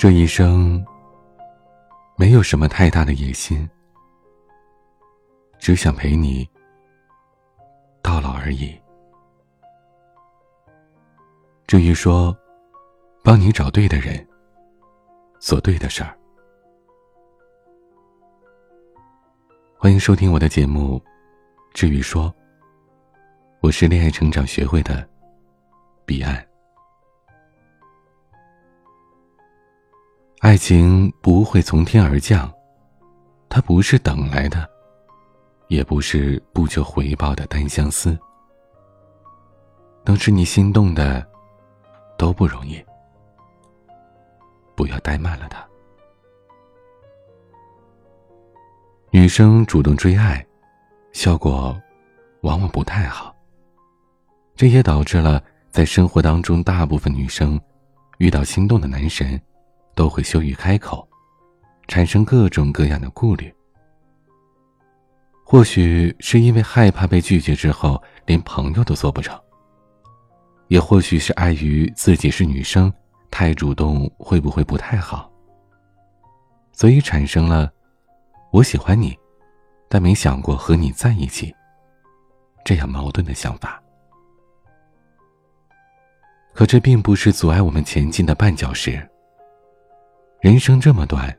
这一生没有什么太大的野心，只想陪你到老而已。至于说帮你找对的人，做对的事儿。欢迎收听我的节目。至于说，我是恋爱成长学会的彼岸。爱情不会从天而降，它不是等来的，也不是不求回报的单相思。能使你心动的，都不容易。不要怠慢了他。女生主动追爱，效果往往不太好。这也导致了在生活当中，大部分女生遇到心动的男神。都会羞于开口，产生各种各样的顾虑。或许是因为害怕被拒绝之后连朋友都做不成，也或许是碍于自己是女生，太主动会不会不太好，所以产生了“我喜欢你，但没想过和你在一起”这样矛盾的想法。可这并不是阻碍我们前进的绊脚石。人生这么短，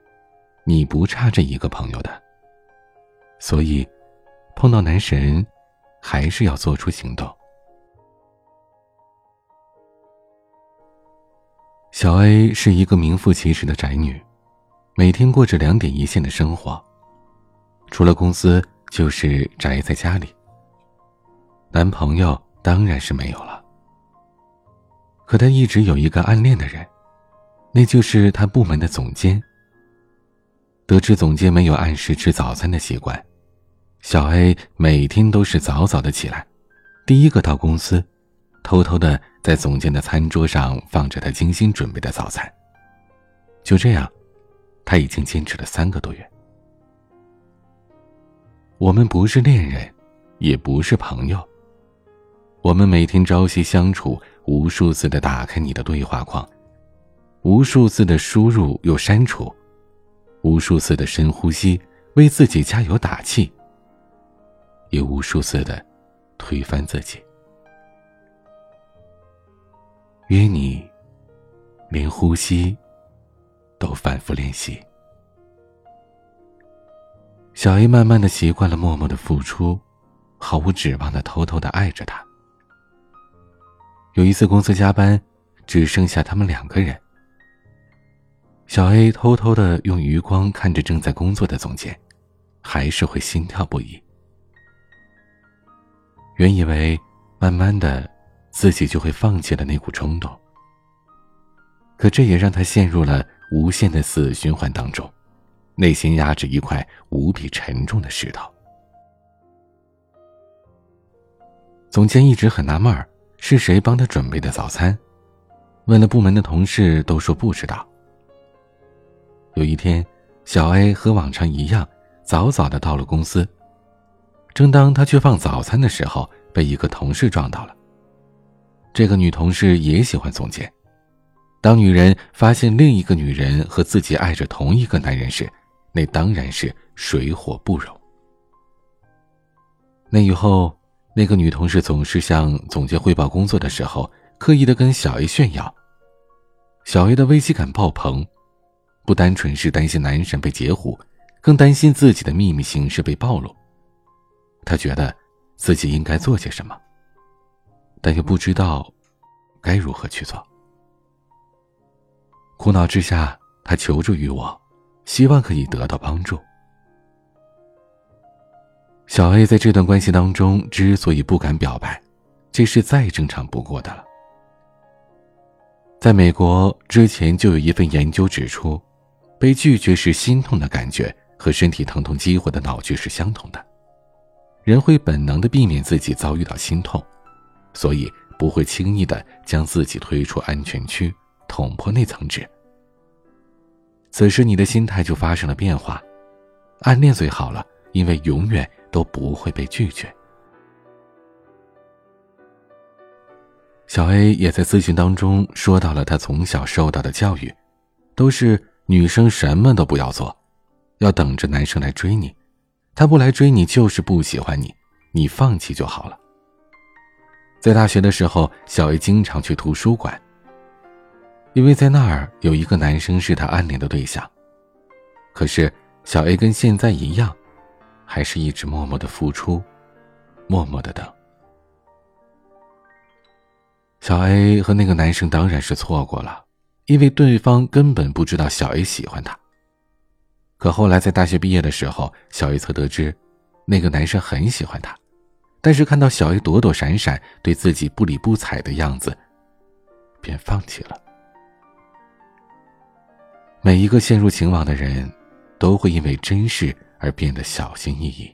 你不差这一个朋友的。所以，碰到男神，还是要做出行动。小 A 是一个名副其实的宅女，每天过着两点一线的生活，除了公司就是宅在家里。男朋友当然是没有了，可她一直有一个暗恋的人。那就是他部门的总监。得知总监没有按时吃早餐的习惯，小 A 每天都是早早的起来，第一个到公司，偷偷的在总监的餐桌上放着他精心准备的早餐。就这样，他已经坚持了三个多月。我们不是恋人，也不是朋友。我们每天朝夕相处，无数次的打开你的对话框。无数次的输入又删除，无数次的深呼吸，为自己加油打气，也无数次的推翻自己。约你，连呼吸都反复练习。小 A 慢慢的习惯了默默的付出，毫无指望的偷偷的爱着他。有一次公司加班，只剩下他们两个人。小 A 偷偷的用余光看着正在工作的总监，还是会心跳不已。原以为慢慢的自己就会放弃了那股冲动，可这也让他陷入了无限的死循环当中，内心压着一块无比沉重的石头。总监一直很纳闷儿，是谁帮他准备的早餐？问了部门的同事，都说不知道。有一天，小 A 和往常一样，早早的到了公司。正当他去放早餐的时候，被一个同事撞到了。这个女同事也喜欢总监。当女人发现另一个女人和自己爱着同一个男人时，那当然是水火不容。那以后，那个女同事总是向总监汇报工作的时候，刻意的跟小 A 炫耀。小 A 的危机感爆棚。不单纯是担心男神被截胡，更担心自己的秘密形式被暴露。他觉得自己应该做些什么，但又不知道该如何去做。苦恼之下，他求助于我，希望可以得到帮助。小 A 在这段关系当中之所以不敢表白，这是再正常不过的了。在美国之前就有一份研究指出。被拒绝时心痛的感觉和身体疼痛激活的脑区是相同的，人会本能的避免自己遭遇到心痛，所以不会轻易的将自己推出安全区，捅破那层纸。此时你的心态就发生了变化，暗恋最好了，因为永远都不会被拒绝。小 A 也在咨询当中说到了他从小受到的教育。都是女生什么都不要做，要等着男生来追你，他不来追你就是不喜欢你，你放弃就好了。在大学的时候，小 A 经常去图书馆，因为在那儿有一个男生是他暗恋的对象。可是小 A 跟现在一样，还是一直默默的付出，默默的等。小 A 和那个男生当然是错过了，因为对方根本不知道小 A 喜欢他。可后来在大学毕业的时候，小 A 才得知，那个男生很喜欢他，但是看到小 A 躲躲闪闪、对自己不理不睬的样子，便放弃了。每一个陷入情网的人，都会因为珍视而变得小心翼翼。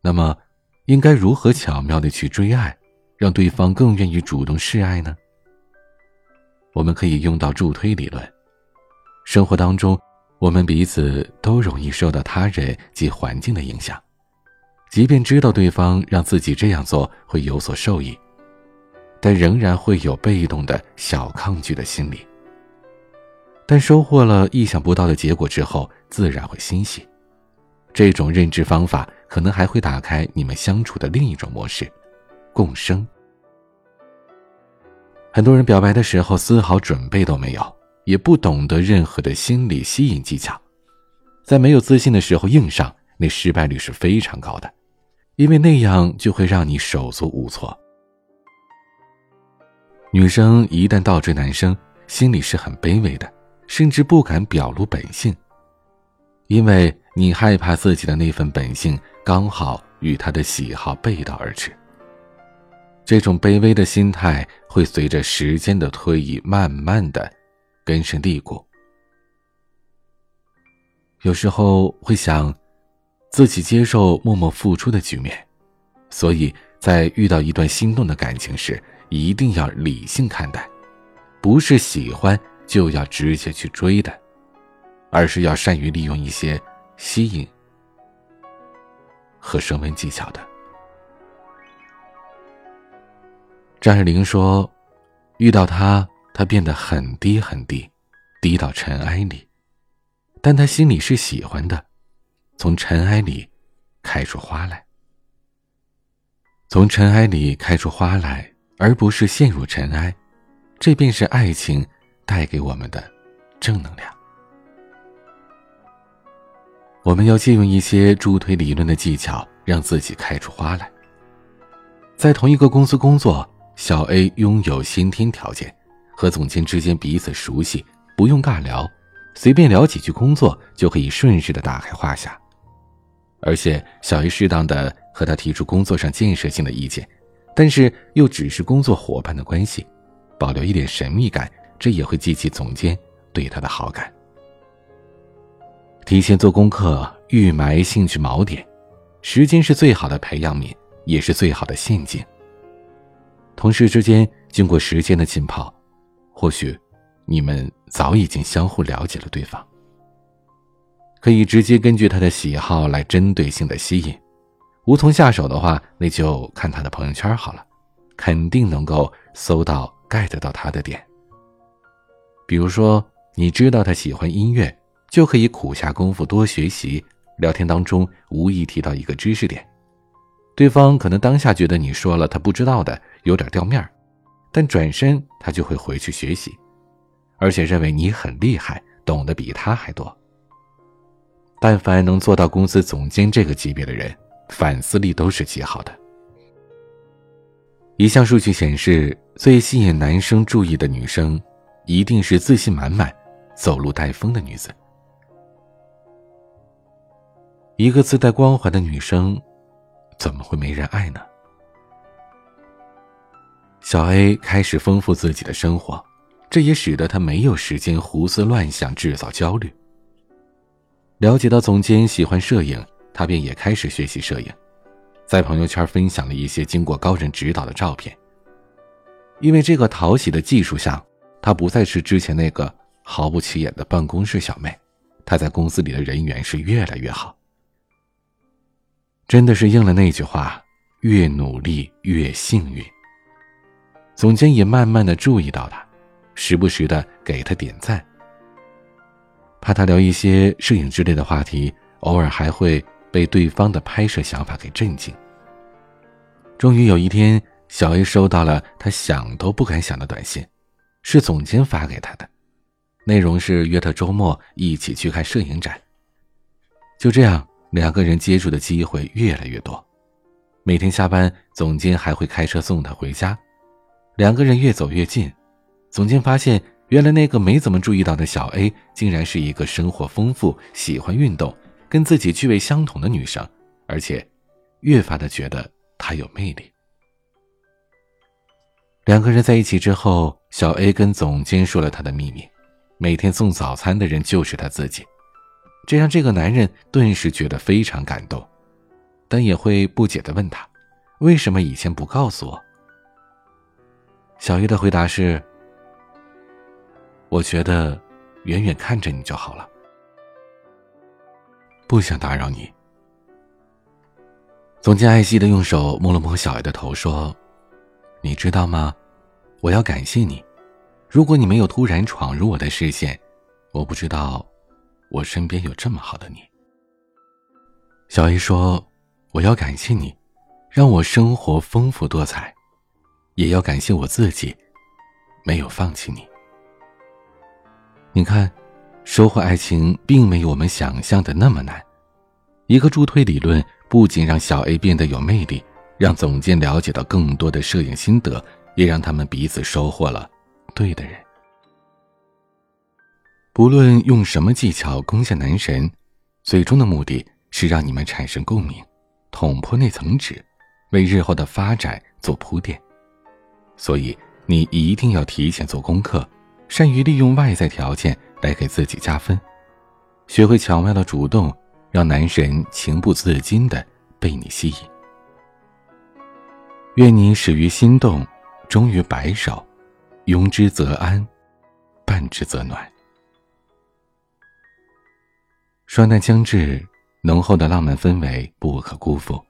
那么，应该如何巧妙的去追爱？让对方更愿意主动示爱呢？我们可以用到助推理论。生活当中，我们彼此都容易受到他人及环境的影响，即便知道对方让自己这样做会有所受益，但仍然会有被动的小抗拒的心理。但收获了意想不到的结果之后，自然会欣喜。这种认知方法可能还会打开你们相处的另一种模式。共生。很多人表白的时候丝毫准备都没有，也不懂得任何的心理吸引技巧，在没有自信的时候硬上，那失败率是非常高的，因为那样就会让你手足无措。女生一旦倒追男生，心里是很卑微的，甚至不敢表露本性，因为你害怕自己的那份本性刚好与他的喜好背道而驰。这种卑微的心态会随着时间的推移，慢慢的根深蒂固。有时候会想，自己接受默默付出的局面，所以在遇到一段心动的感情时，一定要理性看待，不是喜欢就要直接去追的，而是要善于利用一些吸引和升温技巧的。张爱玲说：“遇到他，他变得很低很低，低到尘埃里，但他心里是喜欢的，从尘埃里开出花来，从尘埃里开出花来，而不是陷入尘埃，这便是爱情带给我们的正能量。我们要借用一些助推理论的技巧，让自己开出花来，在同一个公司工作。”小 A 拥有先天条件，和总监之间彼此熟悉，不用尬聊，随便聊几句工作就可以顺势的打开话匣。而且小 A 适当的和他提出工作上建设性的意见，但是又只是工作伙伴的关系，保留一点神秘感，这也会激起总监对他的好感。提前做功课，预埋兴趣锚点，时间是最好的培养皿，也是最好的陷阱。同事之间经过时间的浸泡，或许你们早已经相互了解了对方。可以直接根据他的喜好来针对性的吸引，无从下手的话，那就看他的朋友圈好了，肯定能够搜到 get 到他的点。比如说，你知道他喜欢音乐，就可以苦下功夫多学习，聊天当中无意提到一个知识点。对方可能当下觉得你说了他不知道的，有点掉面儿，但转身他就会回去学习，而且认为你很厉害，懂得比他还多。但凡能做到公司总监这个级别的人，反思力都是极好的。一项数据显示，最吸引男生注意的女生，一定是自信满满、走路带风的女子。一个自带光环的女生。怎么会没人爱呢？小 A 开始丰富自己的生活，这也使得他没有时间胡思乱想，制造焦虑。了解到总监喜欢摄影，他便也开始学习摄影，在朋友圈分享了一些经过高人指导的照片。因为这个讨喜的技术下，他不再是之前那个毫不起眼的办公室小妹，他在公司里的人缘是越来越好。真的是应了那句话：“越努力越幸运。”总监也慢慢的注意到他，时不时的给他点赞。怕他聊一些摄影之类的话题，偶尔还会被对方的拍摄想法给震惊。终于有一天，小 A 收到了他想都不敢想的短信，是总监发给他的，内容是约他周末一起去看摄影展。就这样，两个人接触的机会越来越多，每天下班，总监还会开车送他回家，两个人越走越近。总监发现。原来那个没怎么注意到的小 A，竟然是一个生活丰富、喜欢运动、跟自己趣味相同的女生，而且越发的觉得她有魅力。两个人在一起之后，小 A 跟总监说了他的秘密：每天送早餐的人就是他自己。这让这个男人顿时觉得非常感动，但也会不解的问他：为什么以前不告诉我？小 A 的回答是。我觉得，远远看着你就好了，不想打扰你。总监爱惜的用手摸了摸小 A 的头，说：“你知道吗？我要感谢你。如果你没有突然闯入我的视线，我不知道我身边有这么好的你。”小 A 说：“我要感谢你，让我生活丰富多彩，也要感谢我自己，没有放弃你。”你看，收获爱情并没有我们想象的那么难。一个助推理论不仅让小 A 变得有魅力，让总监了解到更多的摄影心得，也让他们彼此收获了对的人。不论用什么技巧攻陷男神，最终的目的是让你们产生共鸣，捅破那层纸，为日后的发展做铺垫。所以，你一定要提前做功课。善于利用外在条件来给自己加分，学会巧妙的主动，让男神情不自禁的被你吸引。愿你始于心动，终于白首，拥之则安，伴之则暖。双旦将至，浓厚的浪漫氛围不可辜负。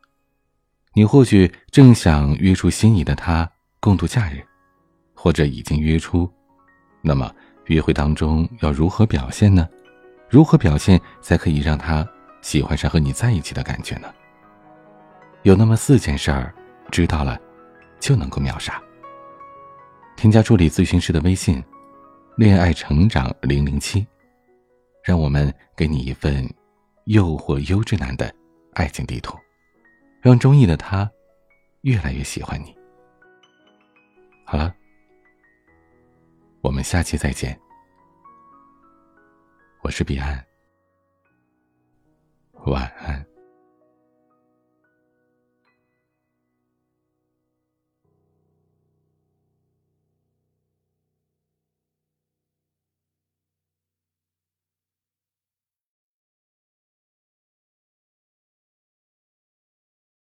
你或许正想约出心仪的他共度假日，或者已经约出。那么，约会当中要如何表现呢？如何表现才可以让他喜欢上和你在一起的感觉呢？有那么四件事儿，知道了就能够秒杀。添加助理咨询师的微信“恋爱成长零零七”，让我们给你一份诱惑优质男的爱情地图，让中意的他越来越喜欢你。好了。我们下期再见，我是彼岸，晚安。